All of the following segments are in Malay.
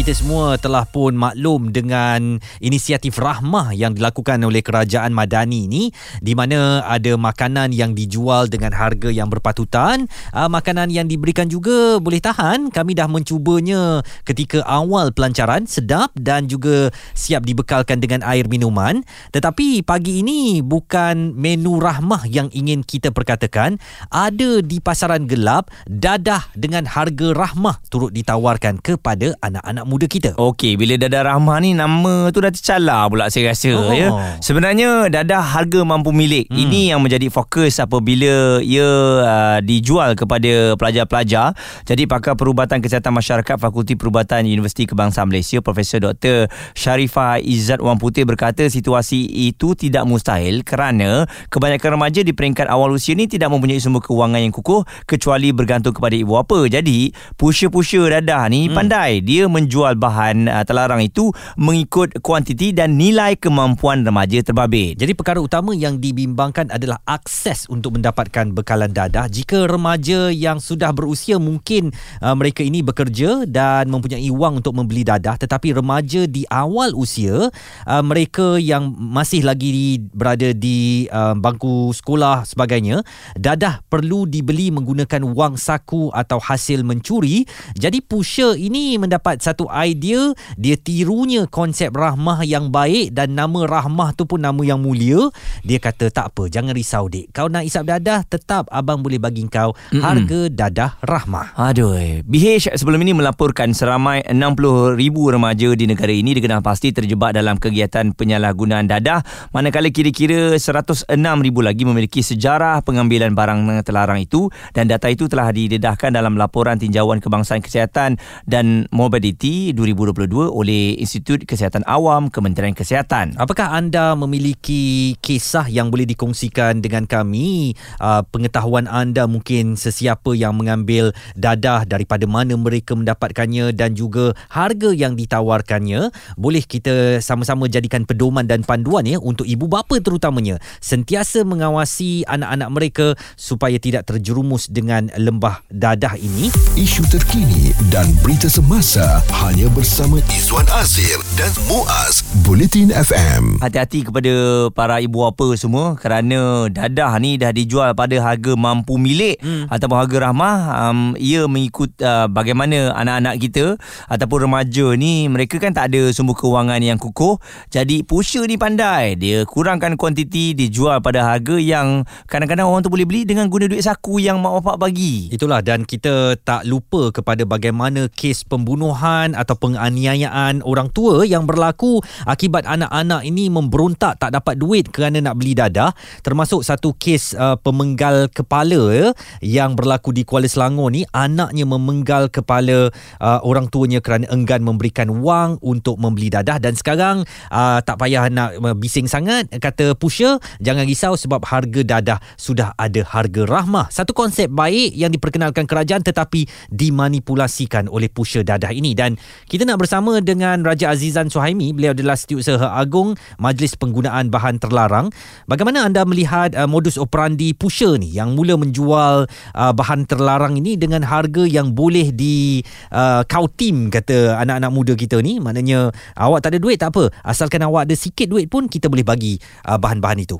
kita semua telah pun maklum dengan inisiatif rahmah yang dilakukan oleh kerajaan Madani ini di mana ada makanan yang dijual dengan harga yang berpatutan. Uh, makanan yang diberikan juga boleh tahan. Kami dah mencubanya ketika awal pelancaran sedap dan juga siap dibekalkan dengan air minuman. Tetapi pagi ini bukan menu rahmah yang ingin kita perkatakan. Ada di pasaran gelap dadah dengan harga rahmah turut ditawarkan kepada anak-anak muda kita. Okey, bila Dadah Rahmah ni nama tu dah tercalar pula saya rasa Oh. ya. Sebenarnya Dadah harga mampu milik. Hmm. Ini yang menjadi fokus apabila ia uh, dijual kepada pelajar-pelajar. Jadi pakar perubatan kesihatan masyarakat Fakulti Perubatan Universiti Kebangsaan Malaysia Profesor Dr. Sharifah Izzat Wan Putih berkata situasi itu tidak mustahil kerana kebanyakan remaja di peringkat awal usia ni tidak mempunyai sumber kewangan yang kukuh kecuali bergantung kepada ibu bapa. Jadi pusher-pusher dadah ni hmm. pandai dia menjual bahan uh, terlarang itu mengikut kuantiti dan nilai kemampuan remaja terbabit. Jadi perkara utama yang dibimbangkan adalah akses untuk mendapatkan bekalan dadah. Jika remaja yang sudah berusia mungkin uh, mereka ini bekerja dan mempunyai wang untuk membeli dadah tetapi remaja di awal usia uh, mereka yang masih lagi berada di uh, bangku sekolah sebagainya dadah perlu dibeli menggunakan wang saku atau hasil mencuri. Jadi pusher ini mendapat satu idea dia tirunya konsep rahmah yang baik dan nama rahmah tu pun nama yang mulia. Dia kata tak apa jangan risau dik. Kau nak isap dadah tetap abang boleh bagi kau Mm-mm. harga dadah rahmah. Aduh, BH sebelum ini melaporkan seramai 60 ribu remaja di negara ini dikenal pasti terjebak dalam kegiatan penyalahgunaan dadah manakala kira-kira 106 ribu lagi memiliki sejarah pengambilan barang terlarang itu dan data itu telah didedahkan dalam laporan tinjauan kebangsaan kesihatan dan morbidity 2022 oleh Institut Kesihatan Awam Kementerian Kesihatan. Apakah anda memiliki kisah yang boleh dikongsikan dengan kami? Uh, pengetahuan anda mungkin sesiapa yang mengambil dadah daripada mana mereka mendapatkannya dan juga harga yang ditawarkannya. Boleh kita sama-sama jadikan pedoman dan panduan ya untuk ibu bapa terutamanya. Sentiasa mengawasi anak-anak mereka supaya tidak terjerumus dengan lembah dadah ini. Isu terkini dan berita semasa hanya bersama Izwan Azir dan Muaz Bulletin FM. Hati-hati kepada para ibu bapa semua kerana dadah ni dah dijual pada harga mampu milik hmm. ataupun harga rahmah um, ia mengikut uh, bagaimana anak-anak kita ataupun remaja ni mereka kan tak ada sumber kewangan yang kukuh jadi pusher ni pandai dia kurangkan kuantiti dijual pada harga yang kadang-kadang orang tu boleh beli dengan guna duit saku yang mak bapak bagi Itulah dan kita tak lupa kepada bagaimana kes pembunuhan atau penganiayaan orang tua yang berlaku akibat anak-anak ini memberontak tak dapat duit kerana nak beli dadah. Termasuk satu kes uh, pemenggal kepala ya, yang berlaku di Kuala Selangor ni. Anaknya memenggal kepala uh, orang tuanya kerana enggan memberikan wang untuk membeli dadah. Dan sekarang uh, tak payah nak uh, bising sangat kata pusher jangan risau sebab harga dadah sudah ada harga rahmah. Satu konsep baik yang diperkenalkan kerajaan tetapi dimanipulasikan oleh pusher dadah ini. Dan kita nak bersama dengan Raja Azizan Suhaimi. Beliau adalah Setiausaha Agung Majlis Penggunaan Bahan Terlarang. Bagaimana anda melihat uh, modus operandi pusher ni yang mula menjual uh, bahan terlarang ini dengan harga yang boleh di uh, kau tim kata anak-anak muda kita ni? Maknanya awak tak ada duit tak apa. Asalkan awak ada sikit duit pun kita boleh bagi uh, bahan-bahan itu.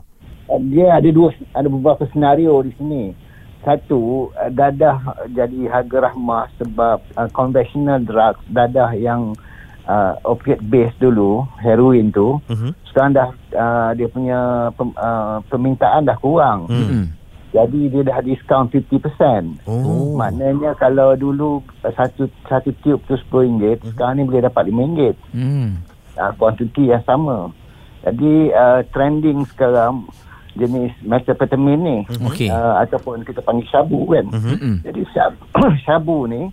Dia ada dua ada beberapa senario di sini. Satu, uh, dadah jadi harga rahmah sebab uh, conventional drugs, dadah yang uh, opiate base dulu, heroin tu, uh-huh. sekarang dah uh, dia punya pem, uh, permintaan dah kurang. Hmm. hmm. Jadi dia dah diskaun 50%. Oh. Maknanya kalau dulu satu satu tube tu RM10, Mhm. sekarang ni boleh dapat RM5. Hmm. uh, kuantiti yang sama. Jadi uh, trending sekarang jenis methamphetamine ni Okey. uh, ataupun kita panggil syabu kan. Mhm. Hmm. Jadi syabu, syabu ni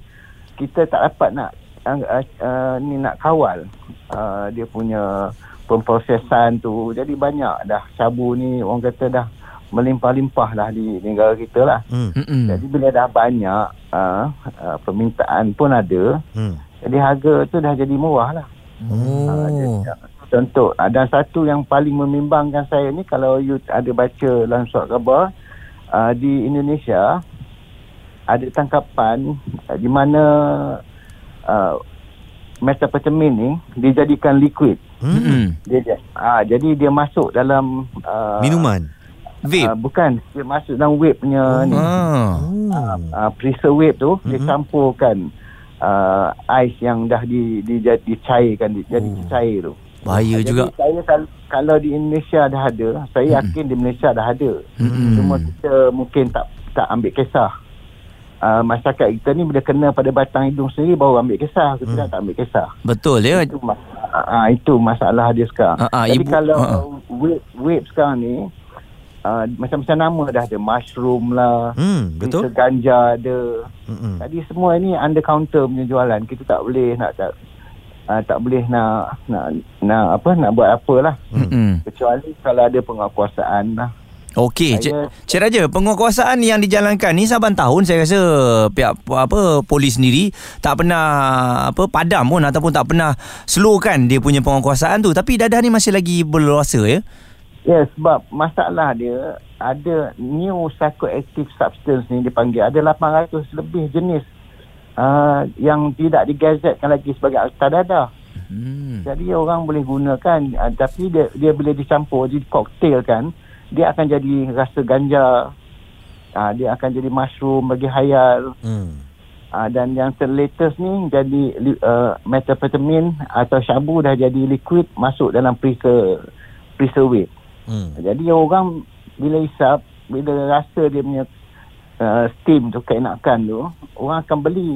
kita tak dapat nak uh, uh, uh, ni nak kawal uh, dia punya pemprosesan tu. Jadi banyak dah syabu ni orang kata dah melimpah-limpah lah di negara kita lah. Hmm. Hmm. Jadi bila dah banyak uh, uh, permintaan pun ada, Hmm. jadi harga tu dah jadi murah lah. Oh. Ah, jadi, contoh ah, dan satu yang paling membimbangkan saya ni kalau you ada baca dalam surat khabar uh, di Indonesia ada tangkapan uh, di mana uh, methamphetamine ni dijadikan liquid Hmm. dia, dia ah jadi dia masuk dalam uh, Minuman. Vape. Uh, bukan dia masuk dalam vape punya ni Ah. uh, preserve vape tu mm-hmm. dicampurkan uh, ais yang dah di, di, di dicairkan di, jadi Oh. cair tu. Bahaya Jadi juga. saya kal- kalau di Indonesia dah ada, saya yakin di Malaysia dah ada. Mm-mm. Cuma kita mungkin tak tak ambil kisah. Uh, masyarakat kita ni bila kena pada batang hidung sendiri baru ambil kisah. Kita Hmm. dah tak ambil kisah. Betul ya. Itu, mas- uh, itu masalah dia sekarang. Ah, ah, Jadi ibu- kalau ah, ah. vape, vape sekarang ni uh, macam-macam nama dah ada mushroom lah. Hmm, betul. Ganja ada. Mm-mm. Jadi semua ni under counter punya jualan. Kita tak boleh nak tak uh, tak boleh nak nak nak apa nak buat apalah. Hmm. Kecuali kalau ada penguasaan lah. Okey, Cik, Cik Raja, penguasaan yang dijalankan ni saban tahun saya rasa pihak apa polis sendiri tak pernah apa padam pun ataupun tak pernah slowkan dia punya penguasaan tu. Tapi dadah ni masih lagi berluasa ya. Ya sebab masalah dia ada new psychoactive substance ni dipanggil ada 800 lebih jenis uh, yang tidak digazetkan lagi sebagai akta dadah. Hmm. Jadi orang boleh gunakan uh, tapi dia dia bila dicampur di koktail kan dia akan jadi rasa ganja. Uh, dia akan jadi mushroom bagi hayal. Hmm. Uh, dan yang terlatest ni jadi li- uh, methamphetamine atau syabu dah jadi liquid masuk dalam freezer freezer weight. Hmm. Jadi orang bila hisap, bila rasa dia punya uh, steam tu, keenakan tu, orang akan beli.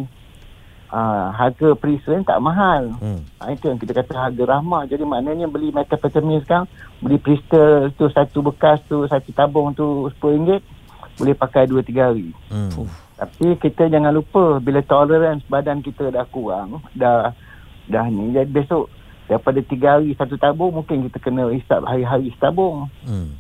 Uh, harga ni tak mahal. Hmm. Ha, itu yang kita kata harga rahmah. Jadi maknanya beli methamphetamine sekarang, beli pistol tu satu bekas tu, satu tabung tu RM10, boleh pakai 2-3 hari. Hmm. Tapi kita jangan lupa bila tolerance badan kita dah kurang, dah dah ni, jadi besok daripada 3 hari satu tabung, mungkin kita kena hisap hari-hari setabung. Hmm.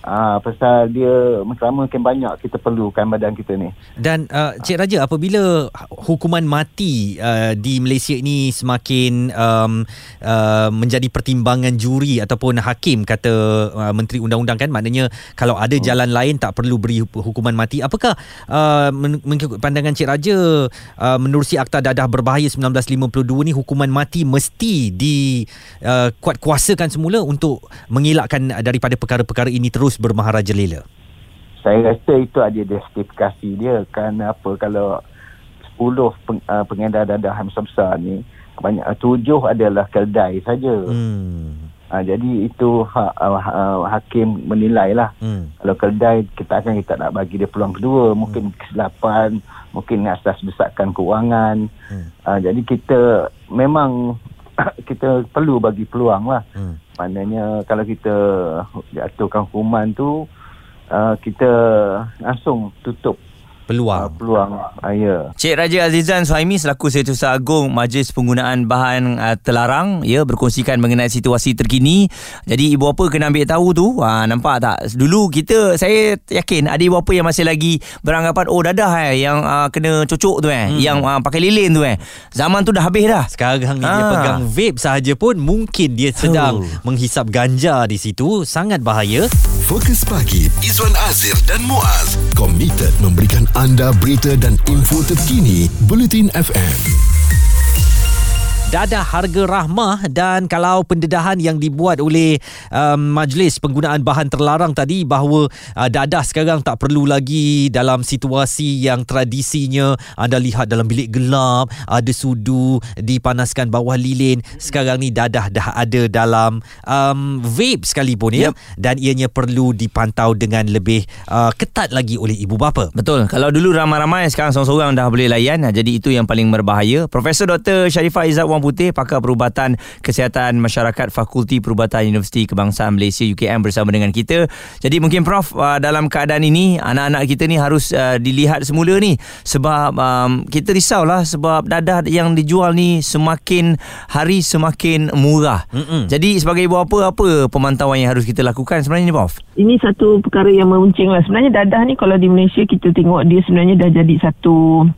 Ah, pasal dia makin banyak kita perlukan badan kita ni. Dan uh, Cik Raja apabila hukuman mati uh, di Malaysia ini semakin um, uh, menjadi pertimbangan juri ataupun hakim kata uh, Menteri Undang-Undang kan? Maknanya kalau ada jalan lain tak perlu beri hu- hukuman mati. Apakah uh, men- mengikut pandangan Cik Raja uh, menerusi Akta Dadah Berbahaya 1952 ni hukuman mati mesti di uh, kuat kuasakan semula untuk mengelakkan daripada perkara-perkara ini terus bermaharajalela. Saya rasa itu ada justifikasi dia kerana apa kalau 10 peng, uh, pengedar dadah yang besar-besar ni banyak uh, tujuh adalah keldai saja. Hmm. Uh, jadi itu ha, uh, uh, hakim menilai lah. Hmm. Kalau keldai kita akan kita nak bagi dia peluang kedua, mungkin kesilapan, mungkin asas besakan keuangan. Hmm. Uh, jadi kita memang kita perlu bagi peluang lah. Hmm. Maknanya kalau kita jatuhkan hukuman tu uh, kita langsung tutup uh, Peluang. peluang uh, ya. Cik Raja Azizan Suhaimi selaku Setiausaha Agung Majlis Penggunaan Bahan uh, Terlarang ya berkongsikan mengenai situasi terkini. Jadi ibu bapa kena ambil tahu tu. Ha, nampak tak? Dulu kita saya yakin ada ibu bapa yang masih lagi beranggapan oh dadah eh yang uh, kena cocok tu eh, hmm. yang uh, pakai lilin tu eh. Zaman tu dah habis dah. Sekarang ni dia Ah. pegang vape sahaja pun mungkin dia sedang Oh. menghisap ganja di situ sangat bahaya. Fokus pagi Izwan Azir dan Muaz komited memberikan anda berita dan info terkini Bulletin FM. Dadah harga rahmah dan kalau pendedahan yang dibuat oleh um, Majlis Penggunaan Bahan Terlarang tadi bahawa uh, dadah sekarang tak perlu lagi dalam situasi yang tradisinya anda lihat dalam bilik gelap ada sudu dipanaskan bawah lilin sekarang ni dadah dah ada dalam um, vape sekalipun ya Yep. dan ianya perlu dipantau dengan lebih uh, ketat lagi oleh ibu bapa. Betul. Kalau dulu ramai-ramai sekarang seorang-seorang dah boleh layan. Jadi itu yang paling berbahaya. Profesor Dr. Sharifah Izzat Wang Putih, pakar perubatan kesihatan masyarakat Fakulti Perubatan Universiti Kebangsaan Malaysia UKM bersama dengan kita. Jadi mungkin Prof uh, dalam keadaan ini anak-anak kita ni harus uh, dilihat semula ni sebab um, kita risaulah sebab dadah yang dijual ni semakin hari semakin murah. Mm-mm. Jadi sebagai ibu apa apa pemantauan yang harus kita lakukan sebenarnya ni Prof? ini satu perkara yang meruncing lah. Sebenarnya dadah ni kalau di Malaysia kita tengok dia sebenarnya dah jadi satu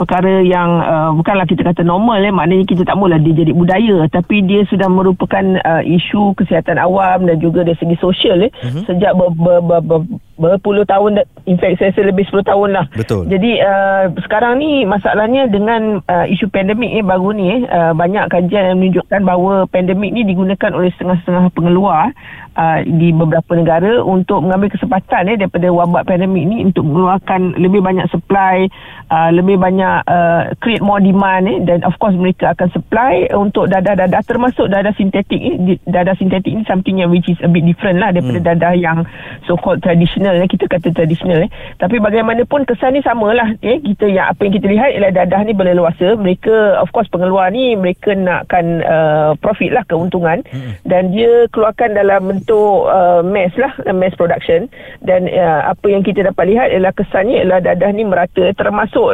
perkara yang uh, bukanlah kita kata normal eh. Maknanya kita tak maulah dia jadi budaya. Tapi dia sudah merupakan uh, isu kesihatan awam dan juga dari segi sosial eh. Uh-huh. sejak ber, ber, ber, ber, berpuluh tahun in fact saya lebih 10 tahun lah Betul. jadi uh, sekarang ni masalahnya dengan uh, isu pandemik eh baru ni eh uh, banyak kajian yang menunjukkan bahawa pandemik ni digunakan oleh setengah-setengah pengeluar uh, di beberapa negara untuk mengambil kesempatan eh daripada wabak pandemik ni untuk mengeluarkan lebih banyak supply uh, lebih banyak uh, create more demand eh dan of course mereka akan supply untuk dadah-dadah termasuk dadah sintetik eh dadah sintetik ni something yang which is a bit different lah daripada hmm. dadah yang so called traditional tradisional eh kita kata tradisional eh. Tapi bagaimanapun kesan ni samalah eh. Kita yang apa yang kita lihat ialah dadah ni berleluasa. Mereka of course pengeluar ni mereka nakkan uh, profit lah keuntungan. Hmm. dan dia keluarkan dalam bentuk uh, mass lah mass production. Dan uh, apa yang kita dapat lihat ialah kesannya ialah dadah ni merata. Termasuk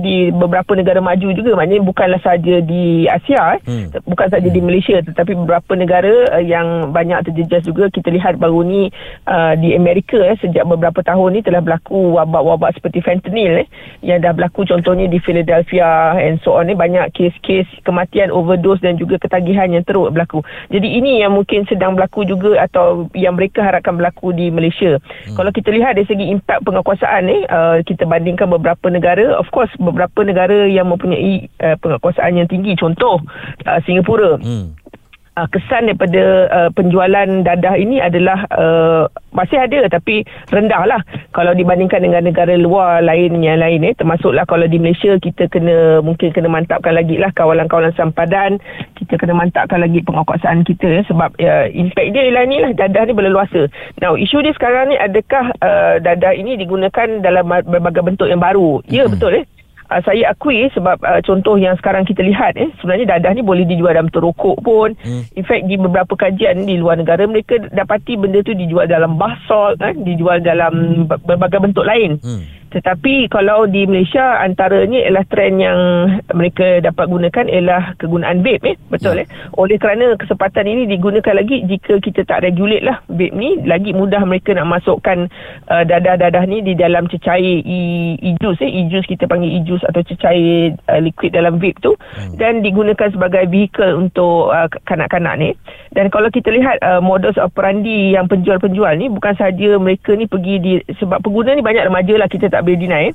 di beberapa negara maju juga. Maknanya bukanlah saja di Asia eh. Hmm. bukan saja hmm. di Malaysia tetapi beberapa negara uh, yang banyak terjejas juga. Kita lihat baru ni uh, di Amerika eh sejak sejak beberapa tahun ni telah berlaku wabak-wabak seperti fentanyl eh, yang dah berlaku contohnya di Philadelphia and so on ni eh, banyak kes-kes kematian overdose dan juga ketagihan yang teruk berlaku. Jadi ini yang mungkin sedang berlaku juga atau yang mereka harapkan berlaku di Malaysia. Hmm. Kalau kita lihat dari segi impak penguasaan ni, uh, kita bandingkan beberapa negara, of course beberapa negara yang mempunyai uh, penguasaan yang tinggi contoh uh, Singapura. Hmm uh, kesan daripada uh, penjualan dadah ini adalah uh, masih ada tapi rendah lah. Kalau dibandingkan dengan negara luar lain yang lain eh termasuklah kalau di Malaysia kita kena mungkin kena mantapkan lagi lah kawalan-kawalan sampadan. Kita kena mantapkan lagi penguasaan kita eh, sebab uh, impact dia ialah ni lah dadah ni berleluasa. Now isu dia sekarang ni adakah uh, dadah ini digunakan dalam berbagai bentuk yang baru? Ya hmm. betul eh uh, saya akui sebab uh, contoh yang sekarang kita lihat eh sebenarnya dadah ni boleh dijual dalam terokok pun hmm. in fact di beberapa kajian di luar negara mereka dapati benda tu dijual dalam basol kan dijual dalam berbagai bentuk lain hmm. Tetapi kalau di Malaysia antaranya ialah trend yang mereka dapat gunakan ialah kegunaan vape eh. Betul ya. eh? Oleh kerana kesempatan ini digunakan lagi jika kita tak regulate lah vape ni. Lagi mudah mereka nak masukkan uh, dadah-dadah ni di dalam cecair e-juice eh. E-juice kita panggil e-juice atau cecair uh, liquid dalam vape tu. Hmm. dan digunakan sebagai vehicle untuk uh, kanak-kanak ni. Dan kalau kita lihat uh, modus operandi yang penjual-penjual ni bukan saja mereka ni pergi di sebab pengguna ni banyak remaja lah kita tak tak boleh deny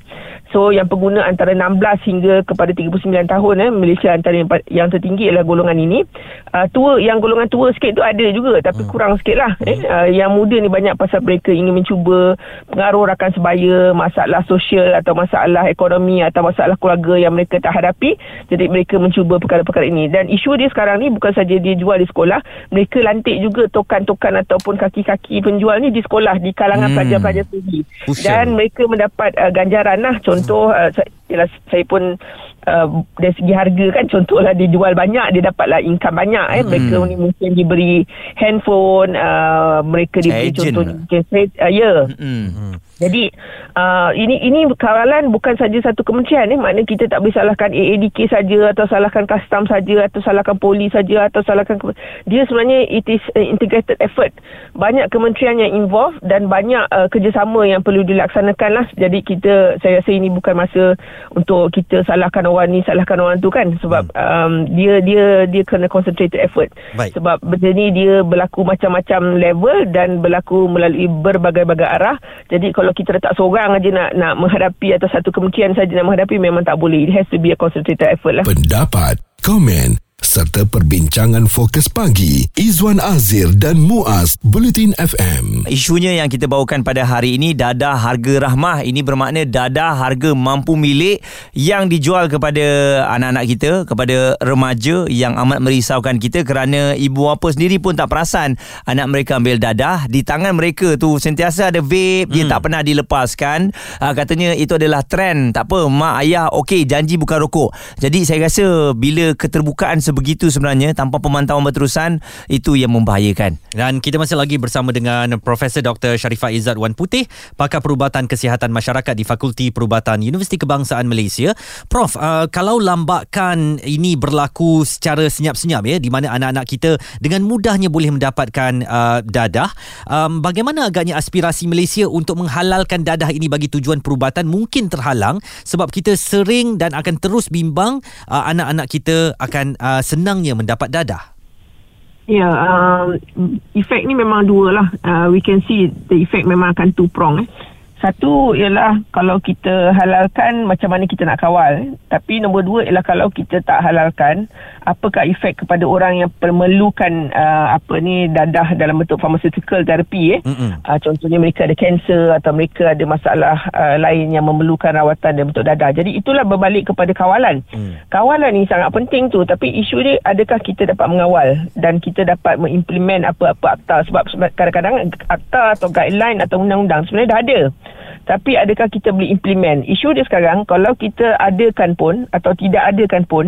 so yang pengguna antara 16 hingga kepada 39 tahun eh Malaysia antara yang, yang tertinggi adalah golongan ini. Uh, tua yang golongan tua sikit tu ada juga tapi hmm. kurang sikit lah eh. uh, yang muda ni banyak pasal mereka ingin mencuba pengaruh rakan sebaya masalah sosial atau masalah ekonomi atau masalah keluarga yang mereka tak hadapi. Jadi mereka mencuba perkara-perkara ini. Dan isu dia sekarang ni bukan saja dia jual di sekolah mereka lantik juga tokan-tokan ataupun kaki-kaki penjual ni di sekolah di kalangan hmm. pelajar-pelajar tinggi dan mereka mendapat uh, ganjaran lah. Contoh uh, saya, saya pun uh, dari segi harga kan contohlah dia jual banyak dia dapatlah income banyak eh hmm. mereka ni mungkin diberi handphone uh, mereka diberi Agent contoh mungkin uh, ya yeah. hmm. jadi uh, ini ini kawalan bukan saja satu kementerian eh maknanya kita tak boleh salahkan AADK saja atau salahkan custom saja atau salahkan polis saja atau salahkan dia sebenarnya it is integrated effort banyak kementerian yang involved dan banyak uh, kerjasama yang perlu dilaksanakan lah jadi kita saya rasa ini bukan masa untuk kita salahkan orang ni salahkan orang tu kan? Sebab hmm. um, dia dia dia kena concentrated effort. Baik. sebab benda ni dia berlaku macam-macam level dan berlaku melalui berbagai-bagai arah. Jadi kalau kita letak seorang aja nak nak menghadapi atau satu kementerian saja nak menghadapi memang tak boleh. It has to be a concentrated effort lah. Pendapat komen serta perbincangan fokus pagi Izwan Azir dan Muaz Bulletin FM. Isunya yang kita bawakan pada hari ini dadah harga rahmah. Ini bermakna dadah harga mampu milik yang dijual kepada anak-anak kita, kepada remaja yang amat merisaukan kita kerana ibu bapa sendiri pun tak perasan anak mereka ambil dadah. Di tangan mereka tu sentiasa ada vape, hmm. dia tak pernah dilepaskan. Uh, katanya itu adalah trend. Tak apa, mak ayah okey janji bukan rokok. Jadi saya rasa bila keterbukaan sebegini begitu sebenarnya tanpa pemantauan berterusan itu yang membahayakan. Dan kita masih lagi bersama dengan Profesor Dr. Sharifah Izzat Wan Putih, pakar perubatan kesihatan masyarakat di Fakulti Perubatan Universiti Kebangsaan Malaysia. Prof, uh, kalau lambakan ini berlaku secara senyap-senyap ya di mana anak-anak kita dengan mudahnya boleh mendapatkan uh, dadah, um, bagaimana agaknya aspirasi Malaysia untuk menghalalkan dadah ini bagi tujuan perubatan mungkin terhalang sebab kita sering dan akan terus bimbang uh, anak-anak kita akan uh, senangnya mendapat dadah. Ya, yeah, um, efek ni memang dua lah. Uh, we can see the effect memang akan two prong. Eh. Satu ialah kalau kita halalkan macam mana kita nak kawal. Tapi nombor dua ialah kalau kita tak halalkan, apakah efek kepada orang yang permelukan uh, apa ni dadah dalam bentuk pharmaceutical therapy eh. Uh, contohnya mereka ada kanser atau mereka ada masalah uh, lain yang memerlukan rawatan dalam bentuk dadah. Jadi itulah berbalik kepada kawalan. Mm. Kawalan ni sangat penting tu tapi isu dia adakah kita dapat mengawal dan kita dapat mengimplement apa-apa akta sebab kadang-kadang akta atau guideline atau undang-undang sebenarnya dah ada. Tapi adakah kita boleh implement? Isu dia sekarang, kalau kita adakan pun atau tidak adakan pun,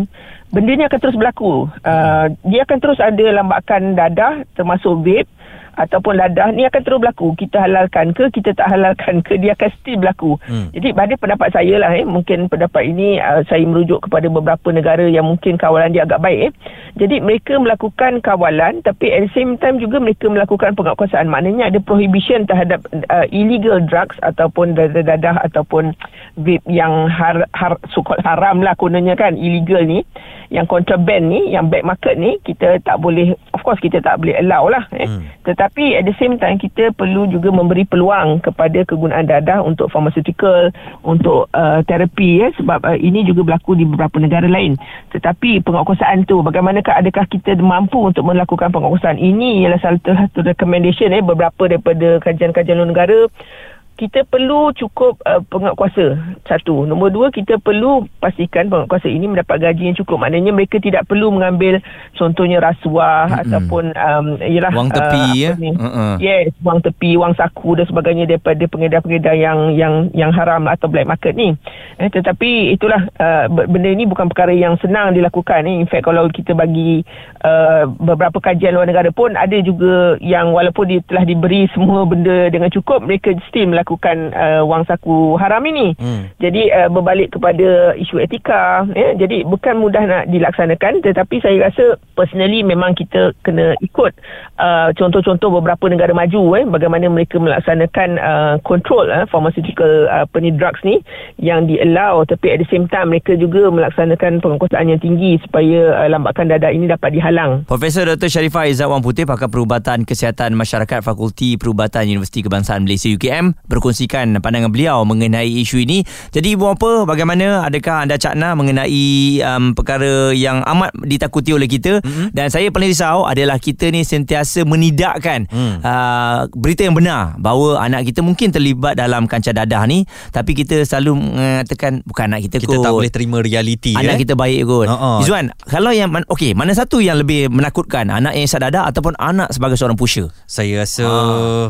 benda ni akan terus berlaku. Uh, dia akan terus ada lambakan dadah termasuk vape ataupun ladah ni akan terus berlaku kita halalkan ke kita tak halalkan ke dia akan still berlaku hmm. jadi pada pendapat saya lah eh, mungkin pendapat ini uh, saya merujuk kepada beberapa negara yang mungkin kawalan dia agak baik eh. jadi mereka melakukan kawalan tapi at the same time juga mereka melakukan penguatkuasaan maknanya ada prohibition terhadap uh, illegal drugs ataupun dadah ataupun vape yang har, har, sukot haram lah kononnya kan illegal ni yang contraband ni yang black market ni kita tak boleh of course kita tak boleh allow lah eh. Hmm. Tetapi at the same time kita perlu juga memberi peluang kepada kegunaan dadah untuk pharmaceutical untuk uh, terapi eh. sebab uh, ini juga berlaku di beberapa negara lain. Tetapi penguatkuasaan tu bagaimanakah adakah kita mampu untuk melakukan penguatkuasaan? Ini ialah salah satu recommendation eh beberapa daripada kajian-kajian luar negara kita perlu cukup uh, penguatkuasa satu nombor dua kita perlu pastikan penguatkuasa ini mendapat gaji yang cukup maknanya mereka tidak perlu mengambil contohnya rasuah mm-hmm. ataupun um, ialah wang tepi uh, ya uh-uh. yes wang tepi wang saku dan sebagainya daripada pengedar-pengedar yang yang yang haram atau black market ni eh, tetapi itulah uh, benda ini bukan perkara yang senang dilakukan eh. in fact kalau kita bagi uh, beberapa kajian luar negara pun ada juga yang walaupun dia telah diberi semua benda dengan cukup mereka still melakukan melakukan uh, wang saku haram ini. Hmm. Jadi uh, berbalik kepada isu etika, ya. Jadi bukan mudah nak dilaksanakan tetapi saya rasa personally memang kita kena ikut uh, contoh-contoh beberapa negara maju eh bagaimana mereka melaksanakan uh, control uh, pharmaceutical uh, ni drugs ni yang di allow tapi at the same time mereka juga melaksanakan penguasaan yang tinggi supaya uh, lambakan dadah ini dapat dihalang. Profesor Dr. Sharifah Izzat Wan Putih pakar perubatan kesihatan masyarakat Fakulti Perubatan Universiti Kebangsaan Malaysia UKM berkongsikan pandangan beliau mengenai isu ini. Jadi ibu apa bagaimana adakah anda cakna mengenai um, perkara yang amat ditakuti oleh kita mm-hmm. dan saya paling risau adalah kita ni sentiasa menidakkan mm. uh, berita yang benar bahawa anak kita mungkin terlibat dalam kancah dadah ni tapi kita selalu mengatakan bukan anak kita, kita kot. tak boleh terima realiti anak eh? kita baik kot. Uh-uh. Izzuan kalau yang okey mana satu yang lebih menakutkan anak yang isap dadah ataupun anak sebagai seorang pusher? Saya rasa uh.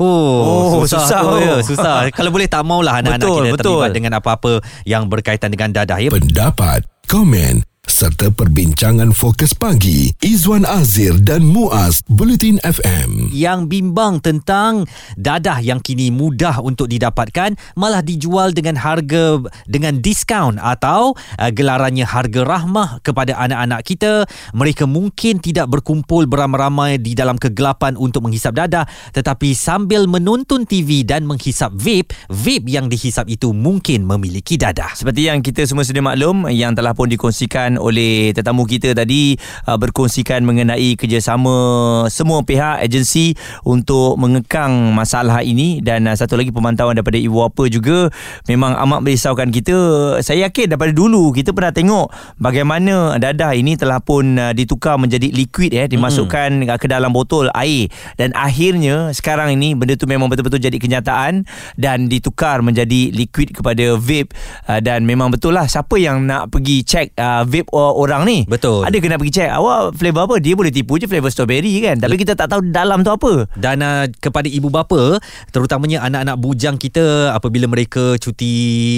Oh, oh susah, susah tu, ya, susah. Kalau boleh tak maulah anak-anak betul, kita betul. terlibat dengan apa-apa yang berkaitan dengan dadah ya. Pendapat, komen serta perbincangan fokus pagi. Izwan Azir dan Muaz Bulletin FM yang bimbang tentang dadah yang kini mudah untuk didapatkan malah dijual dengan harga dengan diskaun atau uh, gelarannya harga rahmah kepada anak-anak kita. Mereka mungkin tidak berkumpul beramai-ramai di dalam kegelapan untuk menghisap dadah tetapi sambil menonton TV dan menghisap vape vape yang dihisap itu mungkin memiliki dadah. Seperti yang kita semua sudah maklum yang telah pun dikongsikan oleh tetamu kita tadi uh, berkongsikan mengenai kerjasama semua pihak agensi untuk mengekang masalah ini. Dan uh, satu lagi pemantauan daripada ibu apa juga memang amat merisaukan kita. Saya yakin daripada dulu kita pernah tengok bagaimana dadah ini telah pun uh, ditukar menjadi liquid ya dimasukkan mm-hmm. ke dalam botol air. Dan akhirnya sekarang ini benda tu memang betul-betul jadi kenyataan dan ditukar menjadi liquid kepada vape. Uh, dan memang betul lah siapa yang nak pergi check uh, vape uh, orang ni. Betul. Ada kena pergi check awak flavor apa? Dia boleh tipu je flavor strawberry kan. Tapi kita tak tahu dalam tu apa. Dan uh, kepada ibu bapa terutamanya anak-anak bujang kita apabila mereka cuti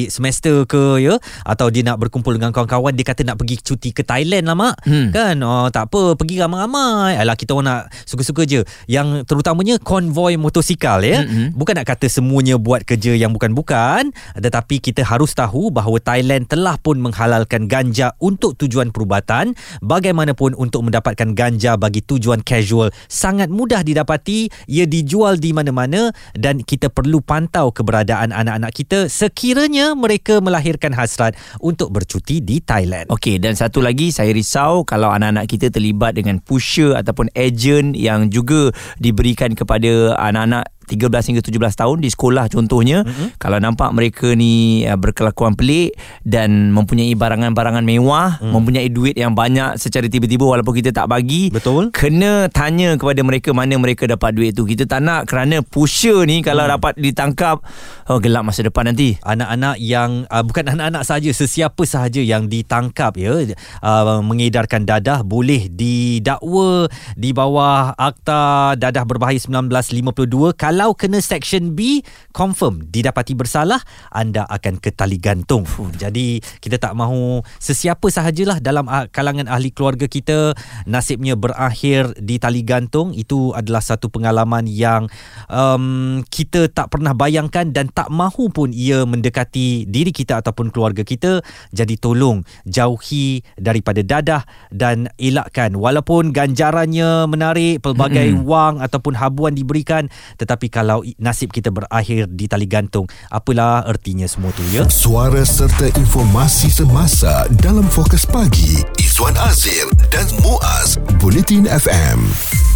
semester ke ya atau dia nak berkumpul dengan kawan-kawan dia kata nak pergi cuti ke Thailand lah mak Hmm. kan oh, tak apa pergi ramai-ramai alah kita orang nak suka-suka je yang terutamanya konvoi motosikal ya Mm-mm. bukan nak kata semuanya buat kerja yang bukan-bukan tetapi kita harus tahu bahawa Thailand telah pun menghalalkan ganja untuk tujuan perubatan bagaimanapun untuk mendapatkan ganja bagi tujuan casual sangat mudah didapati. Ia dijual di mana-mana dan kita perlu pantau keberadaan anak-anak kita. Sekiranya mereka melahirkan hasrat untuk bercuti di Thailand. Okey dan satu lagi saya risau kalau anak-anak kita terlibat dengan pusher ataupun agent yang juga diberikan kepada anak-anak 13 hingga 17 tahun di sekolah contohnya mm-hmm. kalau nampak mereka ni uh, berkelakuan pelik dan mempunyai barangan-barangan mewah mm. mempunyai duit yang banyak secara tiba-tiba walaupun kita tak bagi Betul. kena tanya kepada mereka mana mereka dapat duit tu kita tak nak kerana pusher ni kalau mm. dapat ditangkap oh gelap masa depan nanti anak-anak yang uh, bukan anak-anak sahaja sesiapa sahaja yang ditangkap ya uh, mengedarkan dadah boleh didakwa di bawah akta dadah berbahaya 1952 kalau kena section B confirm didapati bersalah anda akan ke tali gantung jadi kita tak mahu sesiapa sahajalah dalam kalangan ahli keluarga kita nasibnya berakhir di tali gantung. Itu adalah satu pengalaman yang um, kita tak pernah bayangkan dan tak mahu pun ia mendekati diri kita ataupun keluarga kita. Jadi tolong jauhi daripada dadah dan elakkan. Walaupun ganjarannya menarik pelbagai wang ataupun habuan diberikan tetapi kalau i- nasib kita berakhir di tali gantung apalah ertinya semua tu ya Suara serta informasi semasa dalam Fokus Pagi Izwan Azir dan Muaz Bulletin FM.